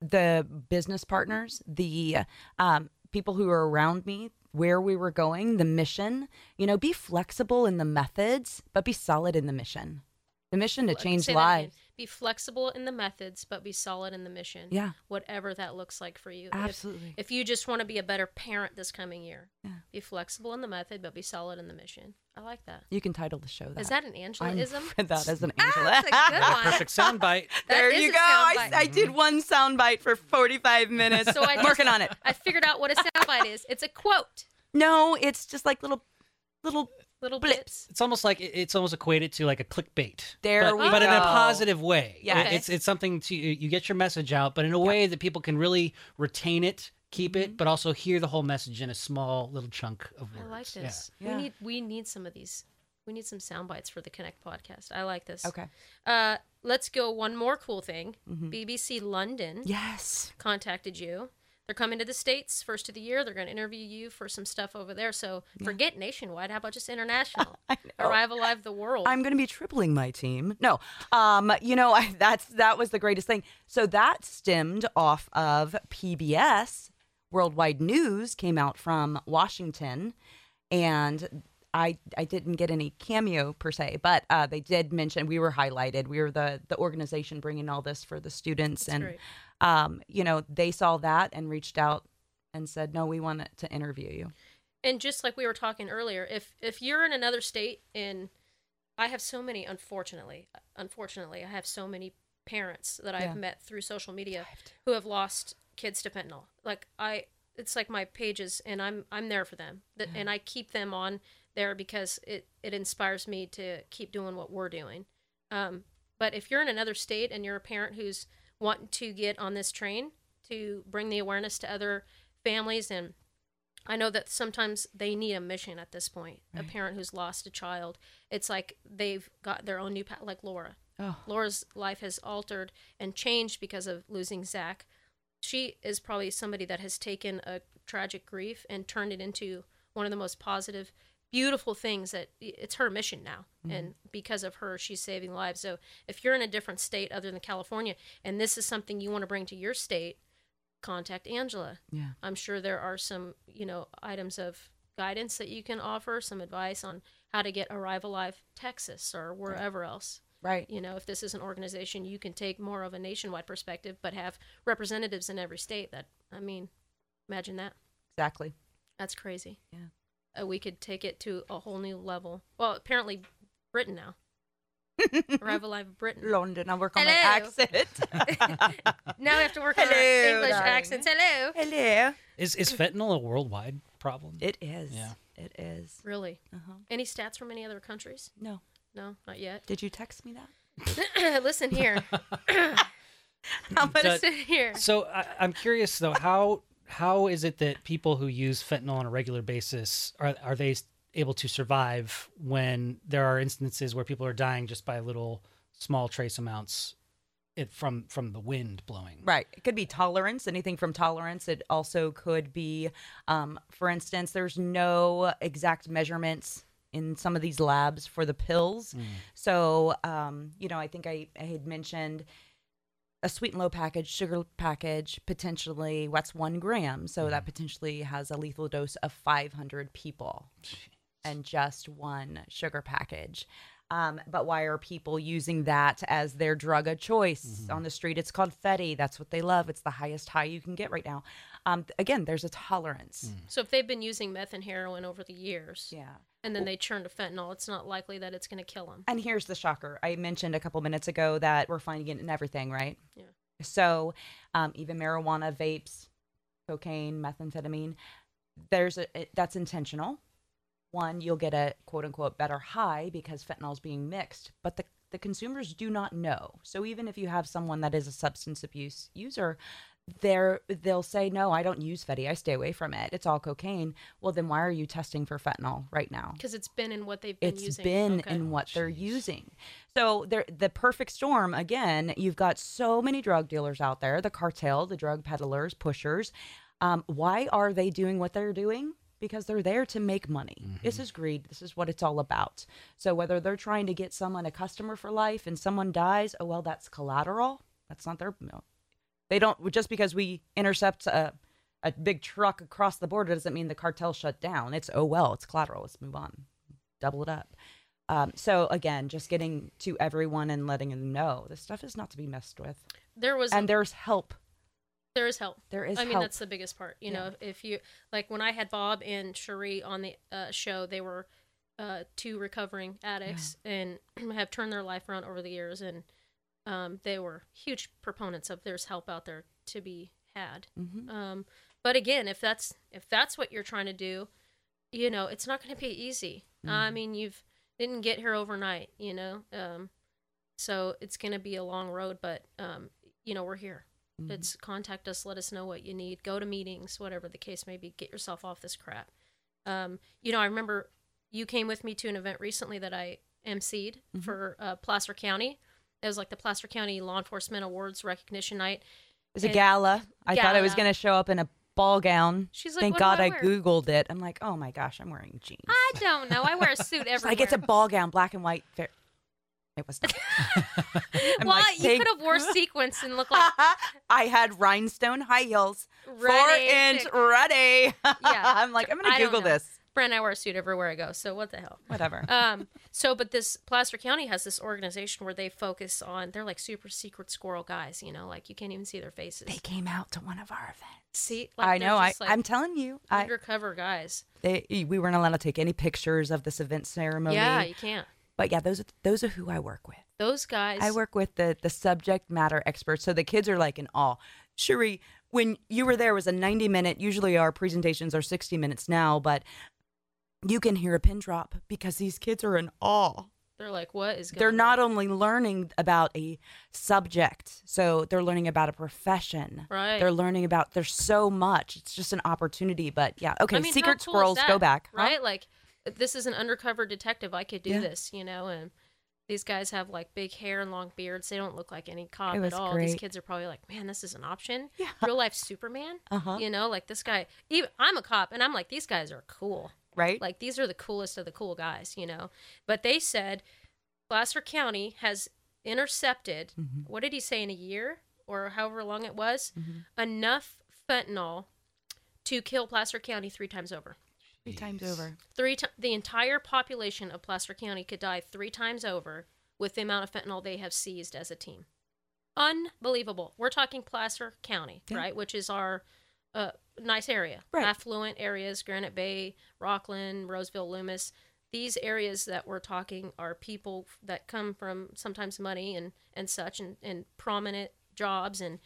the business partners, the um, people who are around me, where we were going, the mission. You know, be flexible in the methods, but be solid in the mission. The mission to change say that again. lives. Be flexible in the methods but be solid in the mission Yeah, whatever that looks like for you If- absolutely. if, you just want to be a better parent this coming year Yeah. be flexible in the method but be solid in the mission i like that you can title the show that. is that an I'm angelaism for that as an Ah, Angela. that's a good one. Perfect soundbite. That there is you go. I. I did one soundbite for 45 minutes. So I just- working on it. I figured out what a soundbite is. It's a quote. No, it's just like little, little. Little Blips. blips. It's almost like it's almost equated to like a clickbait. There but, we but in a positive way. Yeah. Okay. It's it's something to you get your message out, but in a way that people can really retain it, keep Mm-hmm. it, but also hear the whole message in a small little chunk of words. I like this. Yeah. We need we need some of these. We need some sound bites for the Connect podcast. I like this. Okay. Uh, let's go one more cool thing. Mhm. BBC London Yes. contacted you. They're coming to the states first of the year. They're going to interview you for some stuff over there. So forget nationwide. How about just international? I know. Arrive Alive the world. I'm going to be tripling my team. No, um, you know, I, that's that was the greatest thing. So that stemmed off of PBS. Worldwide News came out from Washington, and I I didn't get any cameo per se, but uh, they did mention we were highlighted. We were the the organization bringing all this for the students, That's and great. Um, you know, they saw that and reached out and said, "No, we want to interview you." and just like we were talking earlier if if you're in another state and i have so many unfortunately unfortunately i have so many parents that i've met through social media who have lost kids to fentanyl. Like i it's like my pages and i'm i'm there for them. That, and i keep them on there because it it inspires me to keep doing what we're doing. Um but if you're in another state and you're a parent who's wanting to get on this train to bring the awareness to other families and I know that sometimes they need a mission at this point. A parent who's lost a child, it's like they've got their own new path, like Laura. Oh, Laura's life has altered and changed because of losing Zach. She is probably somebody that has taken a tragic grief and turned it into one of the most positive, beautiful things that it's her mission now. Mm-hmm. And because of her, she's saving lives. So if you're in a different state other than California and this is something you want to bring to your state, contact Angela. yeah. I'm sure there are some, you know, items of guidance that you can offer, some advice on how to get Arrive Alive Texas or wherever else. Right. You know, if this is an organization, you can take more of a nationwide perspective, but have representatives in every state. That I mean, imagine that. Exactly. That's crazy. Yeah. Uh, we could take it to a whole new level. Well, apparently, Britain now. Arrive Alive Britain. London. I'll work on my accent. Now we have to work on our Hello, English darling. accents. Hello. Hello. Is is fentanyl a worldwide problem? It is. Yeah. It is. Really? Uh-huh. Any stats from any other countries? No. No, not yet. Did you text me that? Listen here. I'm gonna Sit here. So I, I'm curious though, how how is it that people who use fentanyl on a regular basis are are they able to survive when there are instances where people are dying just by little small trace amounts it from from the wind blowing? Right. It could be tolerance, anything from tolerance. It also could be, um, for instance, there's no exact measurements in some of these labs for the pills. So, um, you know, I think I, I had mentioned a sweet and low package, sugar package, potentially what's one gram. So that potentially has a lethal dose of 500 people and just one sugar package. Um, but why are people using that as their drug of choice on the street? It's called Fetty. That's what they love. It's the highest high you can get right now. Um, again, there's a tolerance. So if they've been using meth and heroin over the years, Yeah. And then they turn to fentanyl, it's not likely that it's going to kill them. And here's the shocker. I mentioned a couple minutes ago that we're finding it in everything, right? Yeah. So um, even marijuana, vapes, cocaine, methamphetamine, there's a it, that's intentional. One, you'll get a quote unquote better high because fentanyl's being mixed, but the the consumers do not know. So even if you have someone that is a substance abuse user, they're they'll say no, I don't use Fetty. I stay away from it. It's all cocaine. Well, then why are you testing for fentanyl right now? Because it's been in what they've been It's using. been Okay. in what they're using. So they're, the perfect storm again. You've got so many drug dealers out there, the cartel, the drug peddlers, pushers. Um, why are they doing what they're doing? Because they're there to make money. This is greed. This is what it's all about. So whether they're trying to get someone a customer for life and someone dies, oh well, that's collateral. That's not their. They don't just because we intercept a a big truck across the border doesn't mean the cartel shut down. It's oh well, it's collateral. Let's move on, double it up. Um, so again, just getting to everyone and letting them know this stuff is not to be messed with, There was and there's help. there is help. There is I mean, help. that's the biggest part. You Yeah. know, if you like when I had Bob and Cherie on the uh, show, they were uh, two recovering addicts and have turned their life around over the years, and um, they were huge proponents of there's help out there to be had. Mhm. Um, but again, if that's if that's what you're trying to do, you know, it's not going to be easy. I Mm-hmm. mean, you've didn't get here overnight, you know. Um, so it's going to be a long road, but um, you know, we're here. Mm-hmm. It's contact us, let us know what you need, go to meetings, whatever the case may be. Get yourself off this crap. Um, you know, I remember you came with me to an event recently that I emceed Mm-hmm. for uh, Placer County. It was like the Placer County Law Enforcement Awards recognition night. It's a and- gala. I thought I was going to show up in a ball gown. She's like, Thank God I I, googled it. I'm like, oh my gosh, I'm wearing jeans. I don't know. I wear a suit every. like it's a ball gown, black and white. Fair. It was not. Well, like, you could have wore sequins and looked like I had rhinestone high heels, four inch ready. Yeah. I'm like, I'm gonna Google this. Brent. I wear a suit everywhere I go. So what the hell? Whatever. um so but this placer county has this organization where they focus on they're like super secret squirrel guys you know like you can't even see their faces they came out to one of our events. see like I know. I, just, like, I'm telling you. I, undercover guys they, we weren't allowed to take any pictures of this event ceremony. yeah you can't But yeah, those are those are who I work with. those guys I work with the the subject matter experts, so the kids are like in awe. Cherie, when you were there, it was a 90 minute. Usually our presentations are 60 minutes now, but you can hear a pin drop because these kids are in awe. they're like what is going They're on? not only learning about a subject, so they're learning about a profession. Right. They're learning about. There's so much. It's just an opportunity. But yeah, okay. I mean, secret cool squirrels, that, go back. huh? right like this is an undercover detective i could do Yeah. this you know and these guys have like big hair and long beards they don't look like any cop at all these kids are probably like man this is an option Yeah. real life superman Uh-huh. you know like this guy even i'm a cop and i'm like these guys are cool Right. like these are the coolest of the cool guys you know but they said placer county has intercepted Mm-hmm. what did he say in a year or however long it was enough fentanyl to kill placer county three times over Three times over. three ti the entire population of Placer County could die three times over with the amount of fentanyl they have seized as a team. Unbelievable. We're talking Placer County, Yeah. right, which is our uh, nice area, Right. affluent areas, Granite Bay, Rocklin, Roseville, Loomis. These areas that we're talking are people that come from sometimes money and, and such and, and prominent jobs and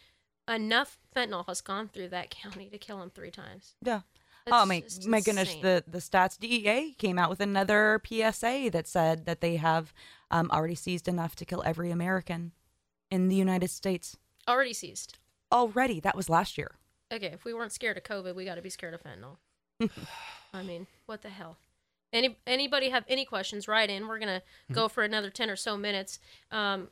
enough fentanyl has gone through that county to kill them three times. Yeah. It's oh my my goodness! insane. The the stats DEA came out with another PSA that said that they have um, already seized enough to kill every American in the United States. Already seized. already. That was last year. Okay, if we weren't scared of COVID, we got to be scared of fentanyl. I mean, what the hell? Any anybody have any questions? Write in. We're gonna go for another ten or so minutes. Um,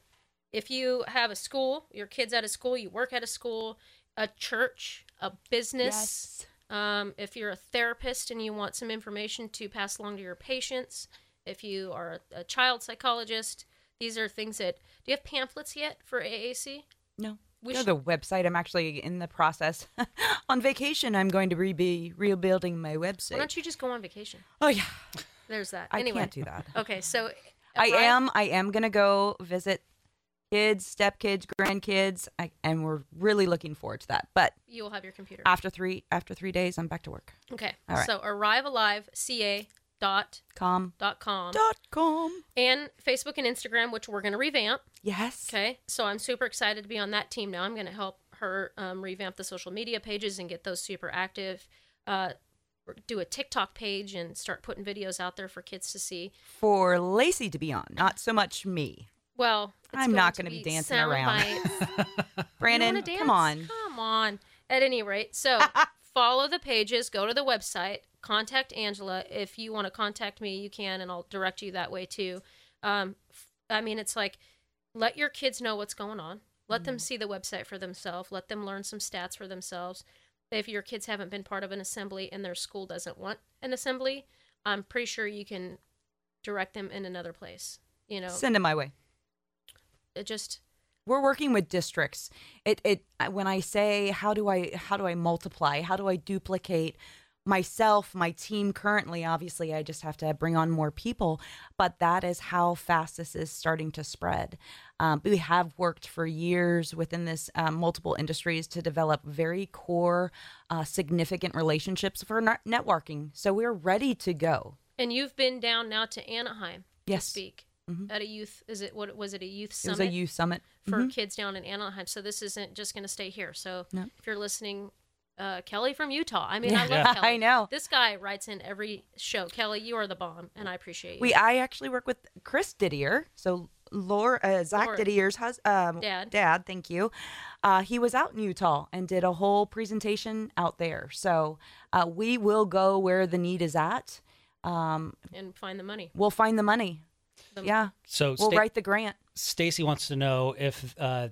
if you have a school, your kids at a school, you work at a school, a church, a business. Um, if you're a therapist and you want some information to pass along to your patients, if you are a, a child psychologist, these are things that. Do you have pamphlets yet for AAC? No. We to the website. I'm actually in the process. on vacation, I'm going to re- be rebuilding my website. Why don't you just go on vacation? oh yeah, There's that. I anyway, can't do that. okay, so I arrive- am. I am gonna go visit kids, stepkids, grandkids, I, and we're really looking forward to that. But You will have your computer. after three after three days, I'm back to work. Okay. All right. So arrivealiveca dot Com dot com dot com. and Facebook and Instagram, which we're going to revamp. Yes. Okay. So I'm super excited to be on that team now. I'm going to help her um, revamp the social media pages and get those super active. Uh, do a TikTok page and start putting videos out there for kids to see. For Lacey to be on, not so much me. Well, I'm going not gonna be be dancing around. Brandon, dance? come on. Come on. At any rate, so follow the pages, go to the website, contact Angela. If you want to contact me, you can, and I'll direct you that way too. Um, I mean, it's like let your kids know what's going on. Let them see the website for themselves. Let them learn some stats for themselves. If your kids haven't been part of an assembly and their school doesn't want an assembly, I'm pretty sure you can direct them in another place. You know, Send them my way. it just we're working with districts it it when i say how do i how do i multiply how do i duplicate myself my team currently obviously i just have to bring on more people but that is how fast this is starting to spread um, we have worked for years within this um, multiple industries to develop very core uh, significant relationships for networking so we're ready to go And you've been down now to Anaheim Yes. to speak Mhm. at a youth. Is it what was it a youth summit? it was a youth summit for Mhm. kids down in Anaheim? So this isn't just going to stay here. So No. if you're listening, uh, Kelly from Utah. I mean, I love Yeah. Kelly. I know. this guy writes in every show. Kelly, you are the bomb, and I appreciate you. We I actually work with Chris Didier, so Laura uh, Zach Lord. Didier's hus- um, Dad. Dad, thank you. Uh, he was out in Utah and did a whole presentation out there. So uh, we will go where the need is at. Um, and find the money. we'll find the money. The- Yeah, So we'll Sta- write the grant. Stacy wants to know if uh,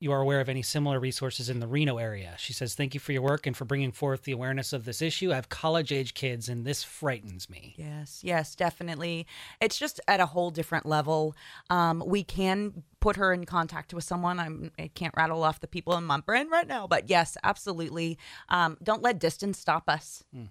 you are aware of any similar resources in the Reno area. She says, "Thank you for your work and for bringing forth the awareness of this issue. I have college-age kids, and this frightens me." Yes, yes, definitely. It's just at a whole different level. Um, we can put her in contact with someone. I'm, I can't rattle off the people in my brain right now, but yes, absolutely. Um, don't let distance stop us. You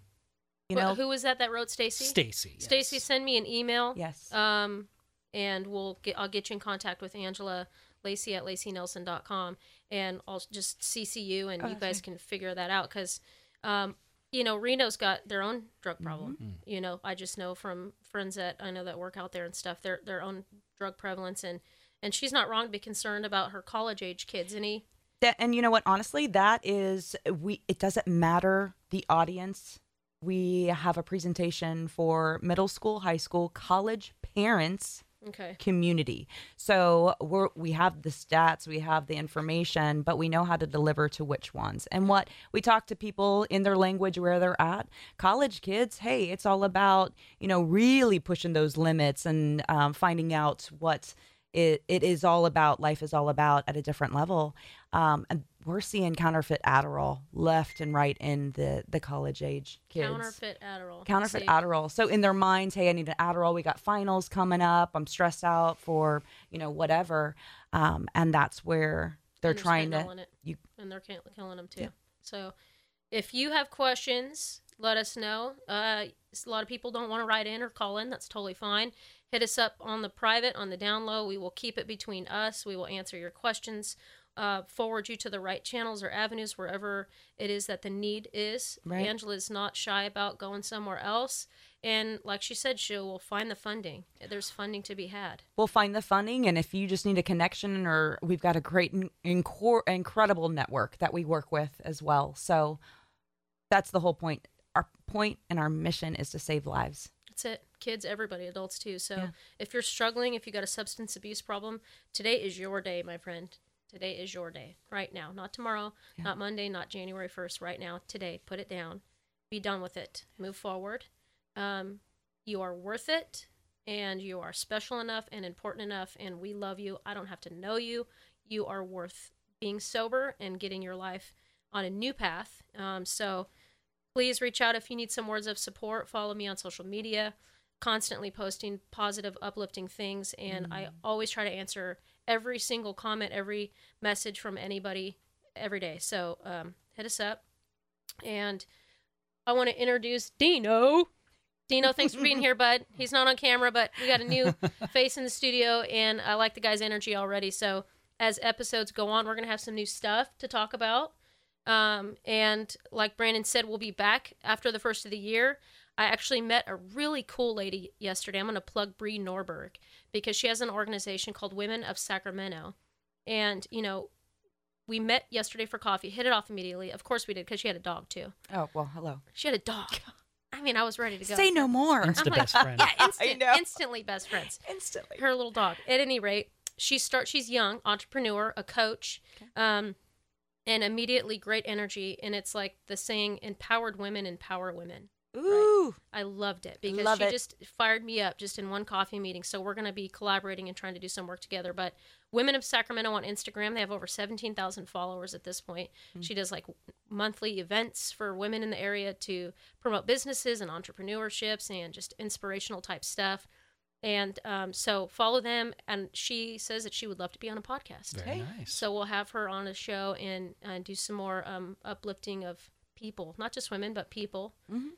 Wh- know, who was that that wrote Stacy? Stacy. yes. Stacy, send me an email. yes. Um, and we'll get I'll get you in contact with Angela Lacey at lacynelson.com and I'll just CC you and Oh, you that's guys can figure that out because um, you know Reno's got their own drug problem. Mm-hmm. You know, I just know from friends that I know that work out there and stuff their their own drug prevalence and and she's not wrong to be concerned about her college age kids. Any That, and you know what? Honestly, that is we. It doesn't matter the audience. We have a presentation for middle school, high school, college parents okay. community. So we're we have the stats, we have the information, but we know how to deliver to which ones. And what we talk to people in their language where they're at. College kids, hey, it's all about you know really pushing those limits and um, finding out what it, it is all about. Life is all about at a different level. Um, and we're seeing counterfeit Adderall left and right in the the college age kids Counterfeit Adderall. counterfeit See, Adderall. So in their minds, hey, I need an Adderall. We got finals coming up. I'm stressed out for you know whatever, um, and that's where they're there's trying to. it. You and they're killing them too. Yeah. So, if you have questions, let us know. Uh, a lot of people don't want to write in or call in. That's totally fine. Hit us up on the private, on the down low. We will keep it between us. We will answer your questions. Uh, forward you to the right channels or avenues wherever it is that the need is. Right. Angela's not shy about going somewhere else, and like she said, she will find the funding. There's funding to be had. we'll find the funding, and if you just need a connection, or we've got a great, in, incor- incredible network that we work with as well. So that's the whole point. Our point and our mission is to save lives. That's it. Kids, everybody, adults too. So Yeah. if you're struggling, if you got a substance abuse problem, today is your day, my friend, Today is your day. Right now. Not tomorrow, not Monday, not January 1st. Right now. Today. Put it down. Be done with it. Move forward. Um, you are worth it and you are special enough and important enough and we love you. I don't have to know you. You are worth being sober and getting your life on a new path. Um, so please reach out if you need some words of support. Follow me on social media, constantly posting positive, uplifting things. And I always try to answer every single comment, every message from anybody every day. So um, hit us up. And I want to introduce Dino. Dino, thanks for being here, bud. He's not on camera, but we got a new face in the studio, and I like the guy's energy already. So as episodes go on, we're gonna have some new stuff to talk about. Um, and like Brandon said, we'll be back after the first of the year. I actually met a really cool lady yesterday. I'm going to plug Bree Norberg because she has an organization called Women of Sacramento. And, you know, we met yesterday for coffee, hit it off immediately. Of course we did because she had a dog too. Oh, well, hello. She had a dog. I mean, I was ready to go. Say no more. Insta like, best friend. Yeah, instant, know. instantly best friends Instantly. her little dog. At any rate, she start she's young, entrepreneur, a coach, um, and immediately great energy. And it's like the saying, "Empowered women empower women." Ooh. I loved it because Love she it. just fired me up just in one coffee meeting. So we're going to be collaborating and trying to do some work together. But Women of Sacramento on Instagram, they have over 17,000 followers at this point. Mm. She does like monthly events for women in the area to promote businesses and entrepreneurships and just inspirational type stuff. And um, so follow them. And she says that she would love to be on a podcast. Very Hey. nice. So we'll have her on a show and, and do some more um, uplifting of people, not just women, but people.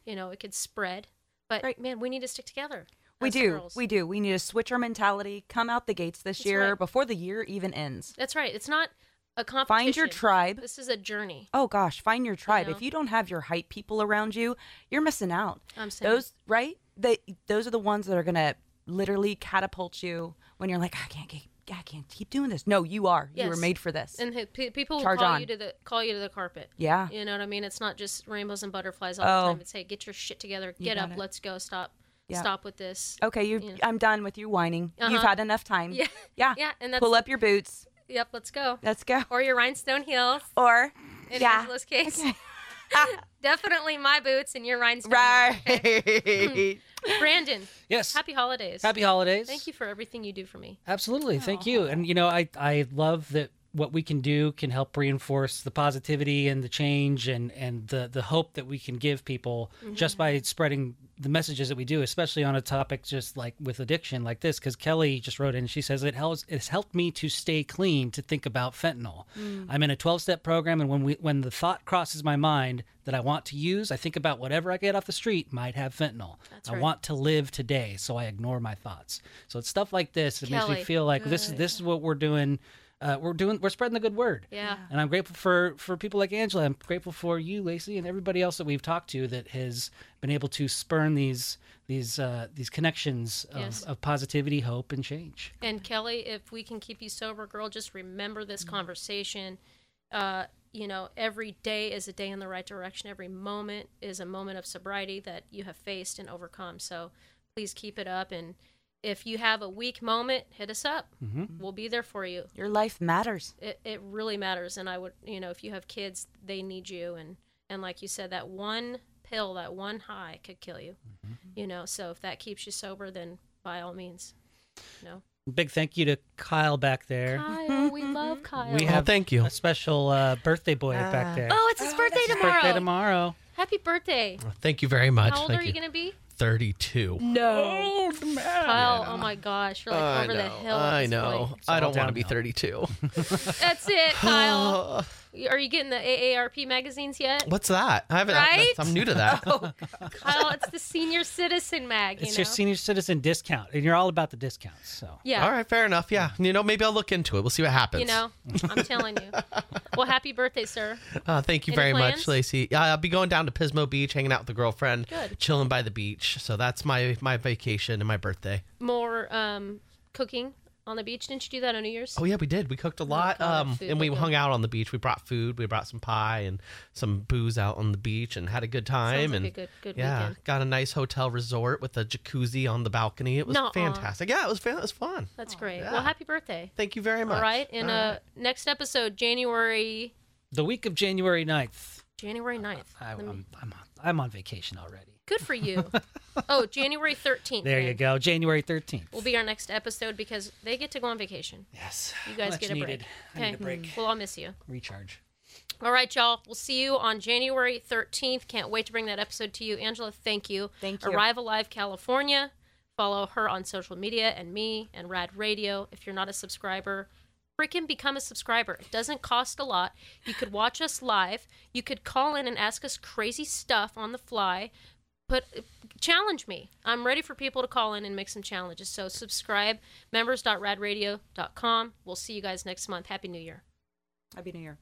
You know, it could spread. But Great. man, we need to stick together. We do. girls. We do. We need to switch our mentality, come out the gates this That's year right. before the year even ends. That's right. It's not a competition. Find your tribe. This is a journey. Oh gosh, find your tribe. know? If you don't have your hype people around you, you're missing out. I'm saying. Those right? They those are the ones that are gonna literally catapult you when you're like, I can't keep, I can't keep doing this. No, you are. You were made for this. and pe- people will Charge call on. you to the call you to the carpet. yeah. You know what I mean? It's not just rainbows and butterflies all Oh. the time. It's hey, get your shit together, You get got up, it. let's go, stop, Yeah. stop with this. Okay, you. Yeah. I'm done with you whining. You've Uh-huh. had enough time. Yeah, Yeah. yeah, and that's Pull up your boots. Yep, let's go. Let's go. Or your rhinestone heels. Or In yeah. Angela's case, definitely my boots and your rhinestone. heels. Right. Hmm. Brandon, Yes. happy holidays. Happy holidays. Thank you for everything you do for me. Absolutely. Thank you. And you know, I I love that what we can do can help reinforce the positivity and the change and and the the hope that we can give people just by mm-hmm. spreading the messages that we do, especially on a topic just like with addiction like this. Because Kelly just wrote in, she says it helps. It's helped me to stay clean to think about fentanyl. Mm. I'm in a 12 step program, and when we when the thought crosses my mind that I want to use, I think about whatever I get off the street might have fentanyl. That's I right. want to live today, so I ignore my thoughts. So it's stuff like this that makes me feel like this is this is what we're doing. Uh, we're doing we're spreading the good word. Yeah. And I'm grateful for for people like Angela. I'm grateful for you, Lacey, and everybody else that we've talked to that has been able to spurn these these uh, these connections of, Yes. of positivity, hope, and change. And Kelly, if we can keep you sober, girl, just remember this conversation. Uh, you know, every day is a day in the right direction. Every moment is a moment of sobriety that you have faced and overcome. So please keep it up. And if you have a weak moment, hit us up. Mm-hmm. We'll be there for you. Your life matters. It, it really matters. And I would, you know, if you have kids, they need you. And, and like you said, that one pill, that one high could kill you. Mm-hmm. You know, so if that keeps you sober, then by all means, you know. Big thank you to Kyle back there. Kyle, we love Kyle. We Oh, have thank you. a special uh, birthday boy back ah. there. Oh, it's his oh, birthday His tomorrow. birthday tomorrow. Happy birthday. Thank you very much. How old Thank are you, going to be? 32. No. Kyle, oh my gosh. You're like I over know. the hill. at I know. I don't want to be 32. That's it, Kyle. Are you getting the AARP magazines yet? What's that? I haven't. Right? I'm new to that. oh, Kyle, it's the senior citizen mag. You It's know? your senior citizen discount, and you're all about the discounts. So yeah. All right, fair enough. Yeah. You know, maybe I'll look into it. We'll see what happens. You know, I'm telling you. Well, happy birthday, sir. Uh, thank you Any very plans? much, Lacey. Yeah, I'll be going down to Pismo Beach, hanging out with the girlfriend, Good. chilling by the beach. So that's my my vacation and my birthday. More um, cooking on the beach. Didn't you do that on New Year's? Oh yeah, we did. We cooked a lot, God, um, food and we looked hung out on the beach. We brought food. We brought some pie and some booze out on the beach, and had a good time. Sounds like and a good good yeah, weekend. got a nice hotel resort with a jacuzzi on the balcony. It was Nuh-uh. fantastic. Yeah, it was fan- it was fun. That's great. yeah. Well, happy birthday. Thank you very much. All right. In All uh right. next episode, January The week of January 9th. January 9th. I, Let me- I'm, I'm, on, I'm on vacation already. Good for you. oh, January 13th. There you go. January 13th. Will be our next episode because they get to go on vacation. Yes. You guys Much get a needed. break. I need a break. We'll all miss you. Recharge. All right, y'all. We'll see you on January 13th. Can't wait to bring that episode to you. Angela, thank you. Thank you. Arrive Alive California. Follow her on social media and me and Rad Radio. If you're not a subscriber, freaking become a subscriber. It doesn't cost a lot. You could watch us live. You could call in and ask us crazy stuff on the fly. Put challenge me. I'm ready for people to call in and make some challenges. So subscribe members.radradio.com. We'll see you guys next month. Happy New Year. Happy New Year.